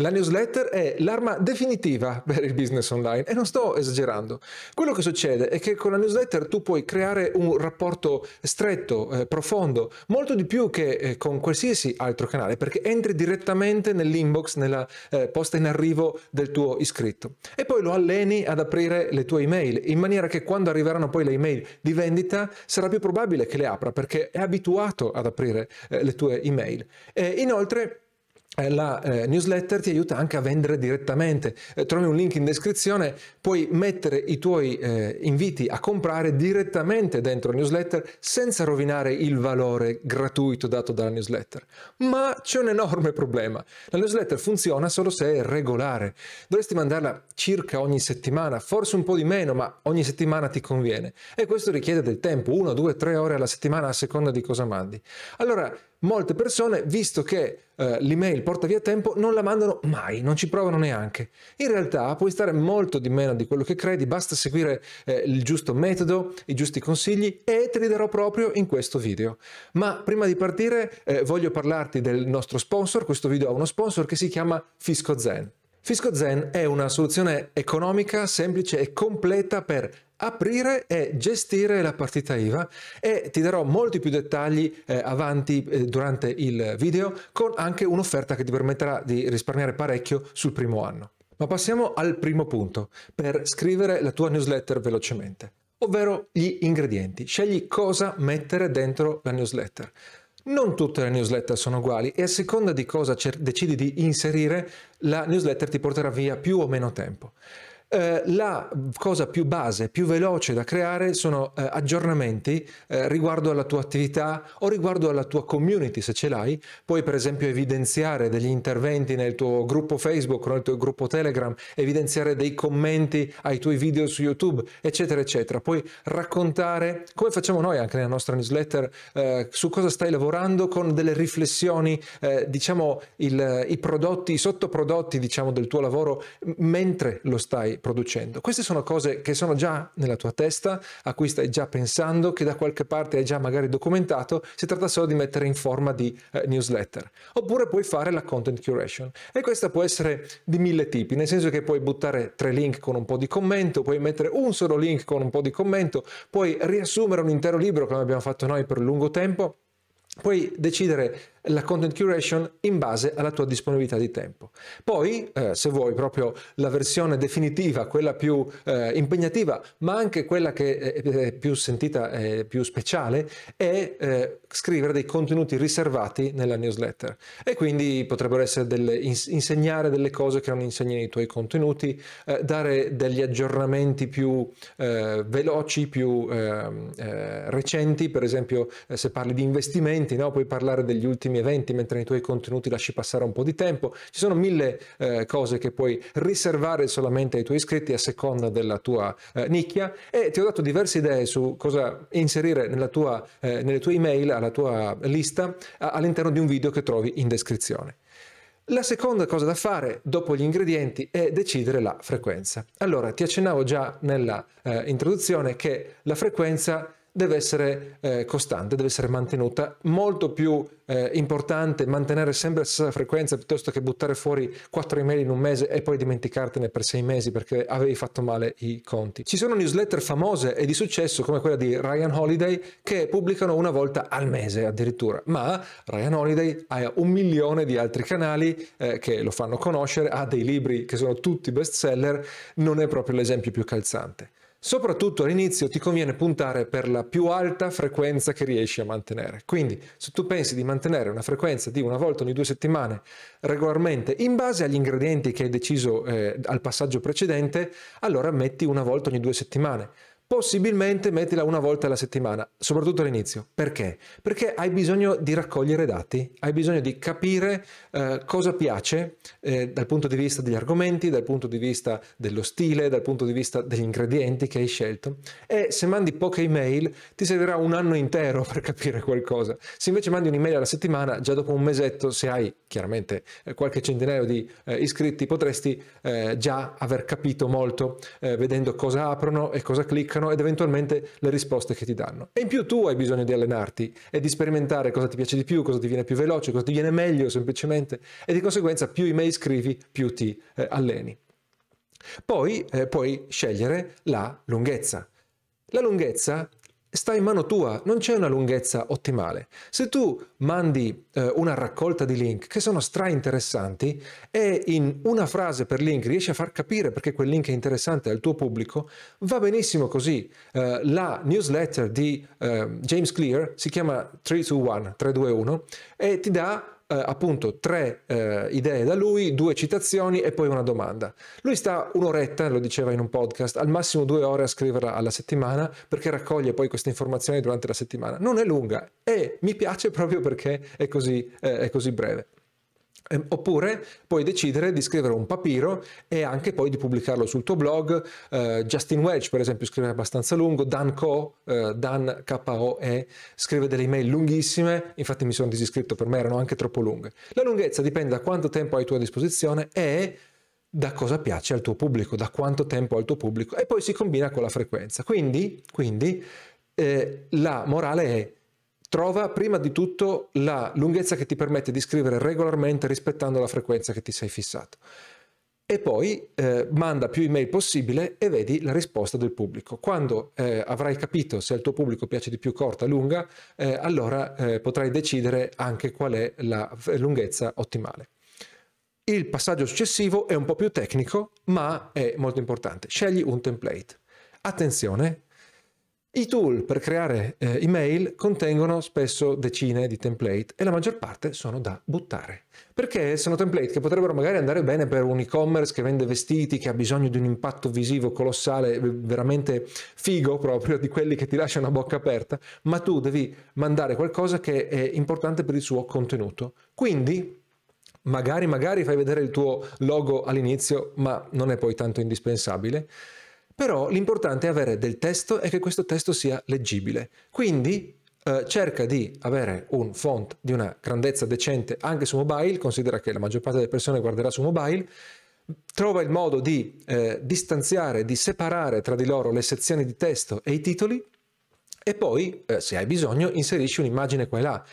La newsletter è l'arma definitiva per il business online e non sto esagerando. Quello che succede è che con la newsletter tu puoi creare un rapporto stretto, eh, profondo, molto di più che eh, con qualsiasi altro canale, perché entri direttamente nell'inbox, nella eh, posta in arrivo del tuo iscritto e poi lo alleni ad aprire le tue email, in maniera che quando arriveranno poi le email di vendita sarà più probabile che le apra perché è abituato ad aprire eh, le tue email. Inoltre la eh, newsletter ti aiuta anche a vendere direttamente. Eh, trovi un link in descrizione, puoi mettere i tuoi eh, inviti a comprare direttamente dentro la newsletter senza rovinare il valore gratuito dato dalla newsletter. Ma c'è un enorme problema. La newsletter funziona solo se è regolare. Dovresti mandarla circa ogni settimana, forse un po' di meno, ma ogni settimana ti conviene. E questo richiede del tempo, una, due, tre ore alla settimana a seconda di cosa mandi. Allora, molte persone, visto che eh, l'email porta via tempo, non la mandano mai, non ci provano neanche. In realtà puoi stare molto di meno di quello che credi, basta seguire eh, il giusto metodo, i giusti consigli e te li darò proprio in questo video. Ma prima di partire eh, voglio parlarti del nostro sponsor, questo video ha uno sponsor che si chiama Fisco Zen. Fisco Zen è una soluzione economica, semplice e completa per aprire e gestire la partita IVA e ti darò molti più dettagli eh, avanti eh, durante il video con anche un'offerta che ti permetterà di risparmiare parecchio sul primo anno. Ma passiamo al primo punto, per scrivere la tua newsletter velocemente, ovvero gli ingredienti. Scegli cosa mettere dentro la newsletter. Non tutte le newsletter sono uguali e a seconda di cosa decidi di inserire, la newsletter ti porterà via più o meno tempo. Eh, la cosa più base, più veloce da creare sono eh, aggiornamenti eh, riguardo alla tua attività o riguardo alla tua community se ce l'hai. Puoi per esempio evidenziare degli interventi nel tuo gruppo Facebook nel tuo gruppo Telegram, evidenziare dei commenti ai tuoi video su YouTube, eccetera, eccetera. Puoi raccontare, come facciamo noi anche nella nostra newsletter, eh, su cosa stai lavorando con delle riflessioni, eh, diciamo il, i prodotti, i sottoprodotti diciamo del tuo lavoro mentre lo stai producendo. Queste sono cose che sono già nella tua testa, a cui stai già pensando, che da qualche parte hai già magari documentato, si tratta solo di mettere in forma di eh, newsletter. Oppure puoi fare la content curation e questa può essere di mille tipi, nel senso che puoi buttare tre link con un po' di commento, puoi mettere un solo link con un po' di commento, puoi riassumere un intero libro come abbiamo fatto noi per lungo tempo puoi decidere la content curation in base alla tua disponibilità di tempo. Poi, eh, se vuoi proprio la versione definitiva, quella più eh, impegnativa, ma anche quella che è più sentita e più speciale, è eh, scrivere dei contenuti riservati nella newsletter. E quindi potrebbero essere delle, insegnare delle cose che non insegni nei tuoi contenuti, eh, dare degli aggiornamenti più eh, veloci, più ehm, eh, recenti, per esempio se parli di investimenti, no? puoi parlare degli ultimi eventi mentre nei tuoi contenuti lasci passare un po' di tempo. Ci sono mille eh, cose che puoi riservare solamente ai tuoi iscritti a seconda della tua eh, nicchia e ti ho dato diverse idee su cosa inserire tua, eh, nelle tue email, alla tua lista, all'interno di un video che trovi in descrizione. La seconda cosa da fare dopo gli ingredienti è decidere la frequenza. Allora, ti accennavo già nella eh, introduzione che la frequenza deve essere eh, costante, deve essere mantenuta, molto più eh, importante mantenere sempre la stessa frequenza piuttosto che buttare fuori 4 email in un mese e poi dimenticartene per 6 mesi perché avevi fatto male i conti. Ci sono newsletter famose e di successo come quella di Ryan Holiday che pubblicano una volta al mese addirittura, ma Ryan Holiday ha un milione di altri canali eh, che lo fanno conoscere, ha dei libri che sono tutti bestseller, non è proprio l'esempio più calzante. Soprattutto all'inizio ti conviene puntare per la più alta frequenza che riesci a mantenere. Quindi se tu pensi di mantenere una frequenza di una volta ogni due settimane regolarmente in base agli ingredienti che hai deciso eh, al passaggio precedente, allora metti una volta ogni due settimane. Possibilmente mettila una volta alla settimana, soprattutto all'inizio. Perché? Perché hai bisogno di raccogliere dati, hai bisogno di capire eh, cosa piace eh, dal punto di vista degli argomenti, dal punto di vista dello stile, dal punto di vista degli ingredienti che hai scelto. E se mandi poche email ti servirà un anno intero per capire qualcosa. Se invece mandi un'email alla settimana, già dopo un mesetto, se hai chiaramente eh, qualche centinaio di eh, iscritti, potresti eh, già aver capito molto eh, vedendo cosa aprono e cosa cliccano cercano ed eventualmente le risposte che ti danno. E in più tu hai bisogno di allenarti e di sperimentare cosa ti piace di più, cosa ti viene più veloce, cosa ti viene meglio semplicemente e di conseguenza più email scrivi, più ti eh, alleni. Poi eh, puoi scegliere la lunghezza. La lunghezza sta in mano tua, non c'è una lunghezza ottimale. Se tu mandi eh, una raccolta di link che sono stra interessanti e in una frase per link riesci a far capire perché quel link è interessante al tuo pubblico, va benissimo così. Eh, la newsletter di eh, James Clear si chiama 321, 321 e ti dà eh, appunto tre eh, idee da lui, due citazioni e poi una domanda. Lui sta un'oretta, lo diceva in un podcast, al massimo due ore a scriverla alla settimana perché raccoglie poi queste informazioni durante la settimana. Non è lunga e mi piace proprio perché è così, eh, è così breve. Ehm, oppure puoi decidere di scrivere un papiro e anche poi di pubblicarlo sul tuo blog. Uh, Justin Welch, per esempio, scrive abbastanza lungo. Dan Co, uh, Dan K-O-E, scrive delle email lunghissime. Infatti mi sono disiscritto, per me erano anche troppo lunghe. La lunghezza dipende da quanto tempo hai tu a disposizione e da cosa piace al tuo pubblico, da quanto tempo ha il tuo pubblico e poi si combina con la frequenza. Quindi, quindi eh, la morale è Trova prima di tutto la lunghezza che ti permette di scrivere regolarmente rispettando la frequenza che ti sei fissato. E poi eh, manda più email possibile e vedi la risposta del pubblico. Quando eh, avrai capito se al tuo pubblico piace di più corta o lunga, eh, allora eh, potrai decidere anche qual è la lunghezza ottimale. Il passaggio successivo è un po' più tecnico, ma è molto importante. Scegli un template. Attenzione, i tool per creare eh, email contengono spesso decine di template e la maggior parte sono da buttare. Perché sono template che potrebbero magari andare bene per un e-commerce che vende vestiti, che ha bisogno di un impatto visivo colossale, veramente figo proprio, di quelli che ti lasciano a bocca aperta, ma tu devi mandare qualcosa che è importante per il suo contenuto. Quindi magari, magari fai vedere il tuo logo all'inizio, ma non è poi tanto indispensabile però l'importante è avere del testo e che questo testo sia leggibile. Quindi eh, cerca di avere un font di una grandezza decente anche su mobile, considera che la maggior parte delle persone guarderà su mobile, trova il modo di eh, distanziare, di separare tra di loro le sezioni di testo e i titoli e poi, eh, se hai bisogno, inserisci un'immagine qua e là.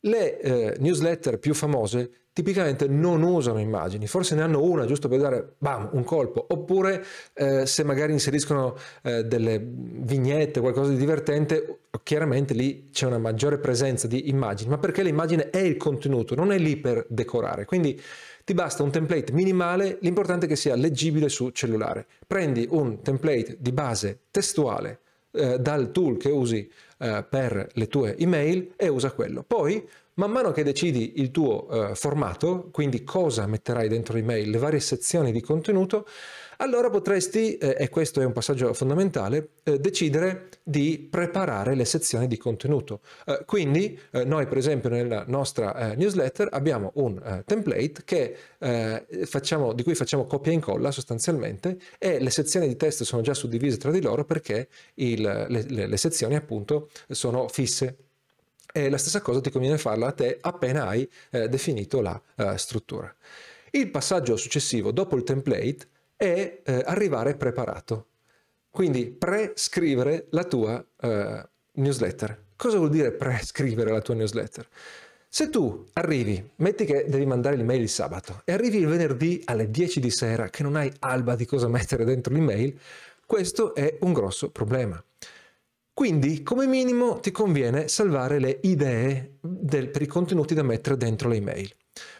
Le eh, newsletter più famose tipicamente non usano immagini, forse ne hanno una giusto per dare bam, un colpo, oppure eh, se magari inseriscono eh, delle vignette, qualcosa di divertente, chiaramente lì c'è una maggiore presenza di immagini, ma perché l'immagine è il contenuto, non è lì per decorare. Quindi ti basta un template minimale, l'importante è che sia leggibile su cellulare. Prendi un template di base testuale eh, dal tool che usi eh, per le tue email e usa quello. Poi Man mano che decidi il tuo uh, formato, quindi cosa metterai dentro l'email, le varie sezioni di contenuto, allora potresti, eh, e questo è un passaggio fondamentale, eh, decidere di preparare le sezioni di contenuto. Eh, quindi eh, noi per esempio nella nostra eh, newsletter abbiamo un template che, facciamo, di cui facciamo copia e incolla sostanzialmente e le sezioni di testo sono già suddivise tra di loro perché il, le, le, le sezioni appunto sono fisse e la stessa cosa ti conviene farla a te appena hai eh, definito la uh, struttura. Il passaggio successivo dopo il template è eh, arrivare preparato, quindi prescrivere la tua uh, newsletter. Cosa vuol dire prescrivere la tua newsletter? Se tu arrivi, metti che devi mandare l'email il sabato e arrivi il venerdì alle 10 di sera che non hai alba di cosa mettere dentro l'email, questo è un grosso problema. Quindi, come minimo, ti conviene salvare le idee del, per i contenuti da mettere dentro le.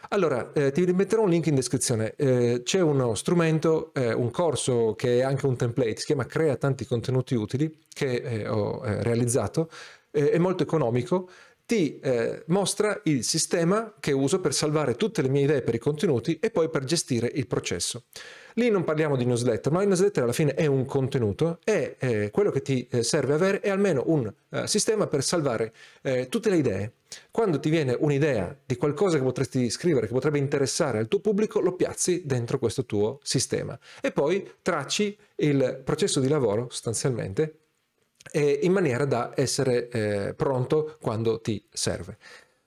Allora, eh, ti metterò un link in descrizione. Eh, c'è uno strumento, eh, un corso che è anche un template, si chiama Crea tanti contenuti utili, che eh, ho eh, realizzato, eh, è molto economico, ti mostra il sistema che uso per salvare tutte le mie idee per i contenuti e poi per gestire il processo. Lì non parliamo di newsletter, ma il newsletter alla fine è un contenuto e eh, quello che ti eh, serve avere è almeno un uh, sistema per salvare eh, tutte le idee. Quando ti viene un'idea di qualcosa che potresti scrivere, che potrebbe interessare al tuo pubblico, lo piazzi dentro questo tuo sistema e poi tracci il processo di lavoro sostanzialmente in maniera da essere eh, pronto quando ti serve.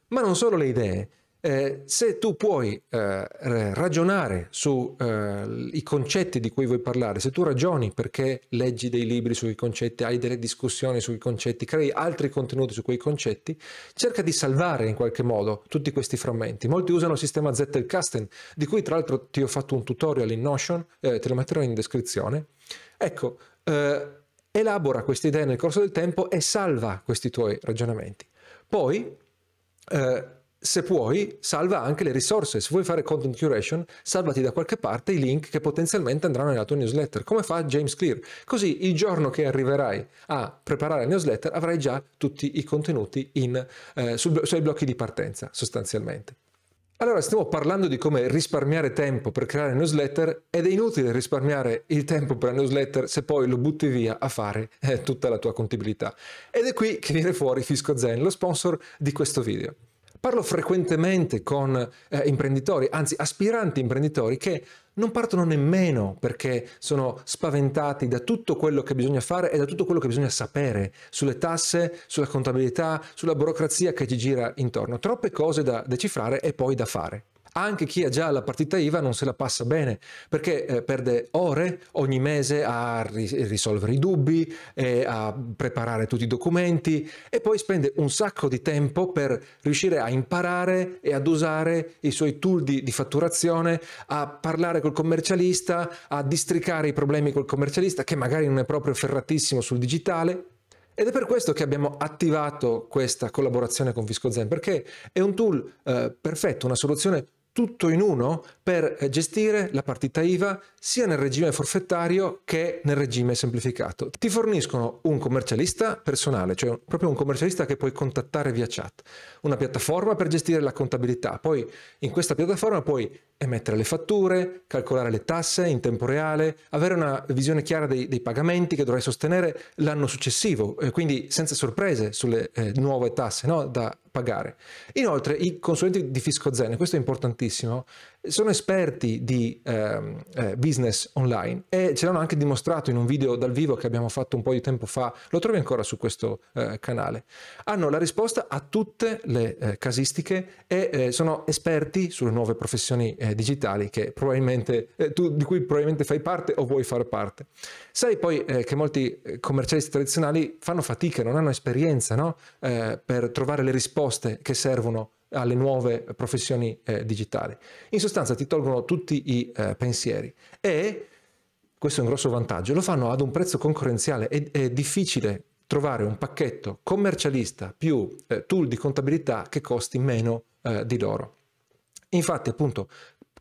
Ma non solo le idee, eh, se tu puoi eh, ragionare sui eh, concetti di cui vuoi parlare, se tu ragioni perché leggi dei libri sui concetti, hai delle discussioni sui concetti, crei altri contenuti su quei concetti, cerca di salvare in qualche modo tutti questi frammenti. Molti usano il sistema Zettelkasten, di cui tra l'altro ti ho fatto un tutorial in Notion, eh, te lo metterò in descrizione. Ecco, eh, elabora queste idee nel corso del tempo e salva questi tuoi ragionamenti. Poi eh, se puoi, salva anche le risorse. Se vuoi fare content curation, salvati da qualche parte i link che potenzialmente andranno nella tua newsletter, come fa James Clear. Così il giorno che arriverai a preparare la newsletter avrai già tutti i contenuti in, eh, sul, sui blocchi di partenza, sostanzialmente. Allora, stiamo parlando di come risparmiare tempo per creare newsletter ed è inutile risparmiare il tempo per la newsletter se poi lo butti via a fare eh, tutta la tua contabilità. Ed è qui che viene fuori Fisco Zen, lo sponsor di questo video. Parlo frequentemente con eh, imprenditori, anzi aspiranti imprenditori, che non partono nemmeno perché sono spaventati da tutto quello che bisogna fare e da tutto quello che bisogna sapere sulle tasse, sulla contabilità, sulla burocrazia che ci gira intorno. Troppe cose da decifrare e poi da fare. Anche chi ha già la partita IVA non se la passa bene perché eh, perde ore ogni mese a ri- risolvere i dubbi, e a preparare tutti i documenti e poi spende un sacco di tempo per riuscire a imparare e ad usare i suoi tool di, di fatturazione, a parlare col commercialista, a districare i problemi col commercialista che magari non è proprio ferratissimo sul digitale. Ed è per questo che abbiamo attivato questa collaborazione con FiscoZen, perché è un tool eh, perfetto, una soluzione tutto in uno per eh, gestire la partita IVA sia nel regime forfettario che nel regime semplificato. Ti forniscono un commercialista personale, cioè proprio un commercialista che puoi contattare via chat, una piattaforma per gestire la contabilità, poi in questa piattaforma puoi emettere le fatture, calcolare le tasse in tempo reale, avere una visione chiara dei, dei pagamenti che dovrai sostenere l'anno successivo, eh, quindi senza sorprese sulle eh, nuove tasse no? da pagare. Inoltre i consulenti di Fisco Zen, questo è importantissimo, sono esperti di eh, eh, business online e ce l'hanno anche dimostrato in un video dal vivo che abbiamo fatto un po' di tempo fa, lo trovi ancora su questo eh, canale. Hanno la risposta a tutte le eh, casistiche e eh, sono esperti sulle nuove professioni eh, digitali probabilmente, tu, di cui probabilmente fai parte o vuoi fare parte. Sai poi che molti commercialisti tradizionali fanno fatica, non hanno esperienza no? per trovare le risposte che servono alle nuove professioni eh, digitali. In sostanza ti tolgono tutti i eh, pensieri e questo è un grosso vantaggio, lo fanno ad un prezzo concorrenziale, è, è difficile trovare un pacchetto commercialista più eh, tool di contabilità che costi meno eh, di loro. Infatti appunto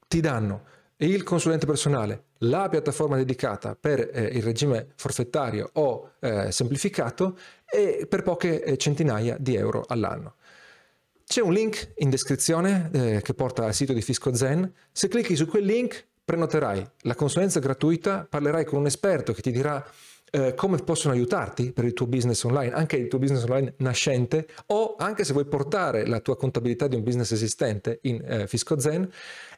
ti danno il consulente personale, la piattaforma dedicata per eh, il regime forfettario o eh, semplificato e per poche centinaia di euro all'anno. C'è un link in descrizione eh, che porta al sito di Fisco Zen. Se clicchi su quel link prenoterai la consulenza gratuita, parlerai con un esperto che ti dirà eh, come possono aiutarti per il tuo business online, anche il tuo business online nascente o anche se vuoi portare la tua contabilità di un business esistente in eh, Fisco Zen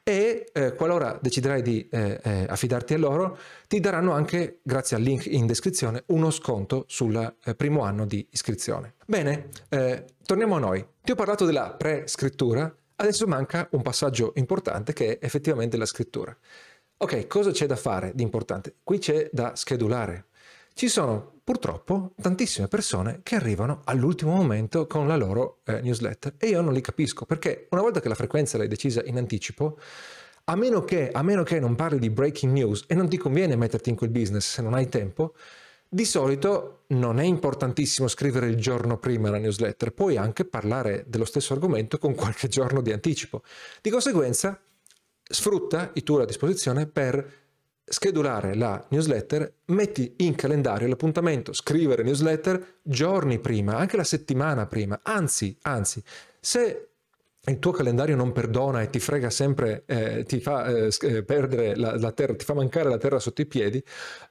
e eh, qualora deciderai di eh, eh, affidarti a loro, ti daranno anche, grazie al link in descrizione, uno sconto sul eh, primo anno di iscrizione. Bene, torniamo a noi. Ti ho parlato della pre-scrittura, adesso manca un passaggio importante che è effettivamente la scrittura. Ok, cosa c'è da fare di importante? Qui c'è da schedulare. Ci sono purtroppo tantissime persone che arrivano all'ultimo momento con la loro eh, newsletter e io non li capisco perché una volta che la frequenza l'hai decisa in anticipo, a meno, che, a meno che non parli di breaking news e non ti conviene metterti in quel business se non hai tempo, di solito non è importantissimo scrivere il giorno prima la newsletter, puoi anche parlare dello stesso argomento con qualche giorno di anticipo. Di conseguenza, sfrutta i tool a disposizione per schedulare la newsletter, metti in calendario l'appuntamento, scrivere newsletter giorni prima, anche la settimana prima. Anzi, anzi, se il tuo calendario non perdona e ti frega sempre, eh, ti fa eh, eh perdere la, la, terra, ti fa mancare la terra sotto i piedi,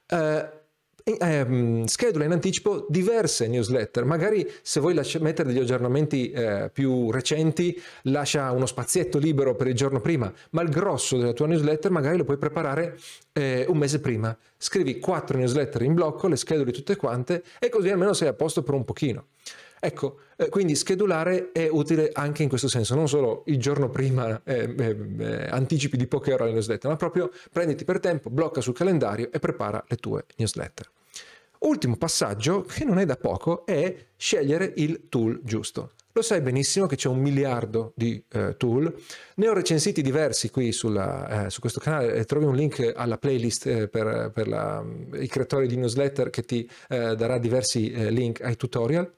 eh, eh, schedula in anticipo diverse newsletter. Magari se vuoi lascia, mettere degli aggiornamenti eh, più recenti, lascia uno spazietto libero per il giorno prima, ma il grosso della tua newsletter magari lo puoi preparare eh, un mese prima. Scrivi quattro newsletter in blocco, le scheduli tutte quante e così almeno sei a posto per un pochino. Ecco, eh, quindi schedulare è utile anche in questo senso, non solo il giorno prima eh, eh, eh anticipi di poche ore alle newsletter, ma proprio prenditi per tempo, blocca sul calendario e prepara le tue newsletter. Ultimo passaggio, che non è da poco, è scegliere il tool giusto. Lo sai benissimo che c'è un miliardo di eh, tool, ne ho recensiti diversi qui sulla, eh, su questo canale, e trovi un link alla playlist eh, per, per la, i creatori di newsletter che ti eh, darà diversi eh, link ai tutorial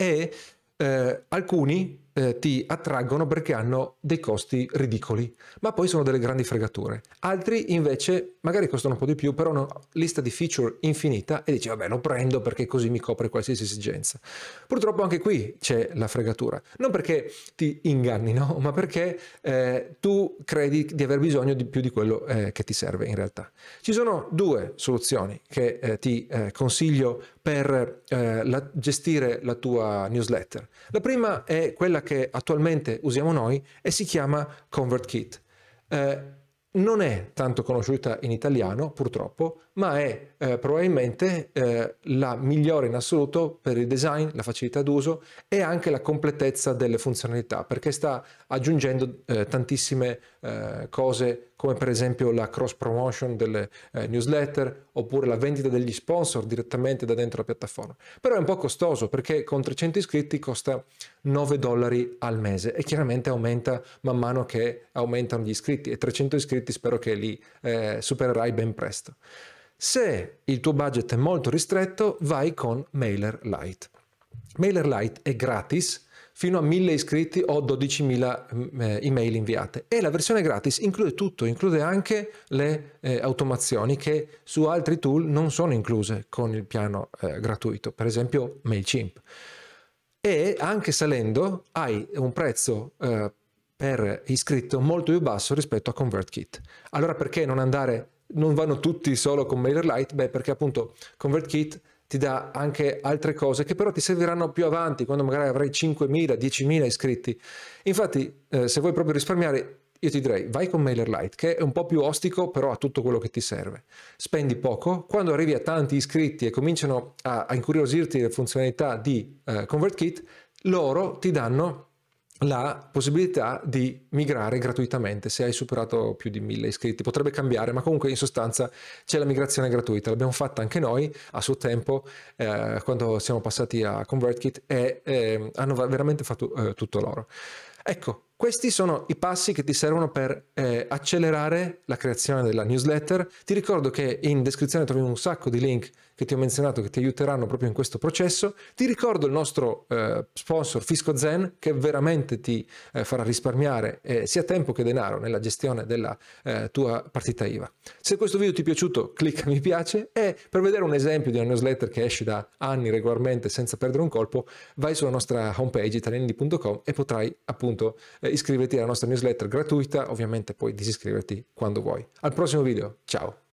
e eh, alcuni eh, ti attraggono perché hanno dei costi ridicoli, ma poi sono delle grandi fregature. Altri invece magari costano un po' di più, però hanno una lista di feature infinita e dici vabbè lo prendo perché così mi copre qualsiasi esigenza. Purtroppo anche qui c'è la fregatura, non perché ti ingannino, ma perché eh, tu credi di aver bisogno di più di quello eh, che ti serve in realtà. Ci sono due soluzioni che eh, ti eh, consiglio per eh, la, gestire la tua newsletter. La prima è quella che attualmente usiamo noi e si chiama ConvertKit. Eh, non è tanto conosciuta in italiano, purtroppo, ma è eh, probabilmente eh, la migliore in assoluto per il design, la facilità d'uso e anche la completezza delle funzionalità, perché sta aggiungendo eh, tantissime eh, cose come per esempio la cross promotion delle eh, newsletter oppure la vendita degli sponsor direttamente da dentro la piattaforma. Però è un po' costoso perché con 300 iscritti costa 9 dollari al mese e chiaramente aumenta man mano che aumentano gli iscritti e 300 iscritti spero che li eh, supererai ben presto. Se il tuo budget è molto ristretto vai con MailerLite. MailerLite è gratis fino a 1000 iscritti o 12.000 mm, eh, email inviate. E la versione gratis include tutto, include anche le eh, automazioni che su altri tool non sono incluse con il piano eh, gratuito, per esempio MailChimp. E anche salendo hai un prezzo eh, per iscritto molto più basso rispetto a ConvertKit. Allora perché non andare, non vanno tutti solo con MailerLite? Beh, perché appunto ConvertKit ti dà anche altre cose che però ti serviranno più avanti, quando magari avrai 5.000, 10.000 iscritti. Infatti, eh, se vuoi proprio risparmiare, io ti direi vai con MailerLite, che è un po' più ostico, però ha tutto quello che ti serve. Spendi poco, quando arrivi a tanti iscritti e cominciano a, a incuriosirti le funzionalità di eh, ConvertKit, loro ti danno la possibilità di migrare gratuitamente se hai superato più di mille iscritti. Potrebbe cambiare, ma comunque in sostanza c'è la migrazione gratuita. L'abbiamo fatta anche noi a suo tempo eh, quando siamo passati a ConvertKit e eh, hanno veramente fatto eh, tutto loro. Ecco, questi sono i passi che ti servono per eh, accelerare la creazione della newsletter. Ti ricordo che in descrizione trovi un sacco di link che ti ho menzionato che ti aiuteranno proprio in questo processo. Ti ricordo il nostro eh, sponsor FiscoZen che veramente ti eh, farà risparmiare eh, sia tempo che denaro nella gestione della eh, tua partita IVA. Se questo video ti è piaciuto clicca mi piace e per vedere un esempio di una newsletter che esce da anni regolarmente senza perdere un colpo vai sulla nostra homepage italianindi.com e potrai appunto iscriverti alla nostra newsletter gratuita, ovviamente puoi disiscriverti quando vuoi. Al prossimo video, ciao!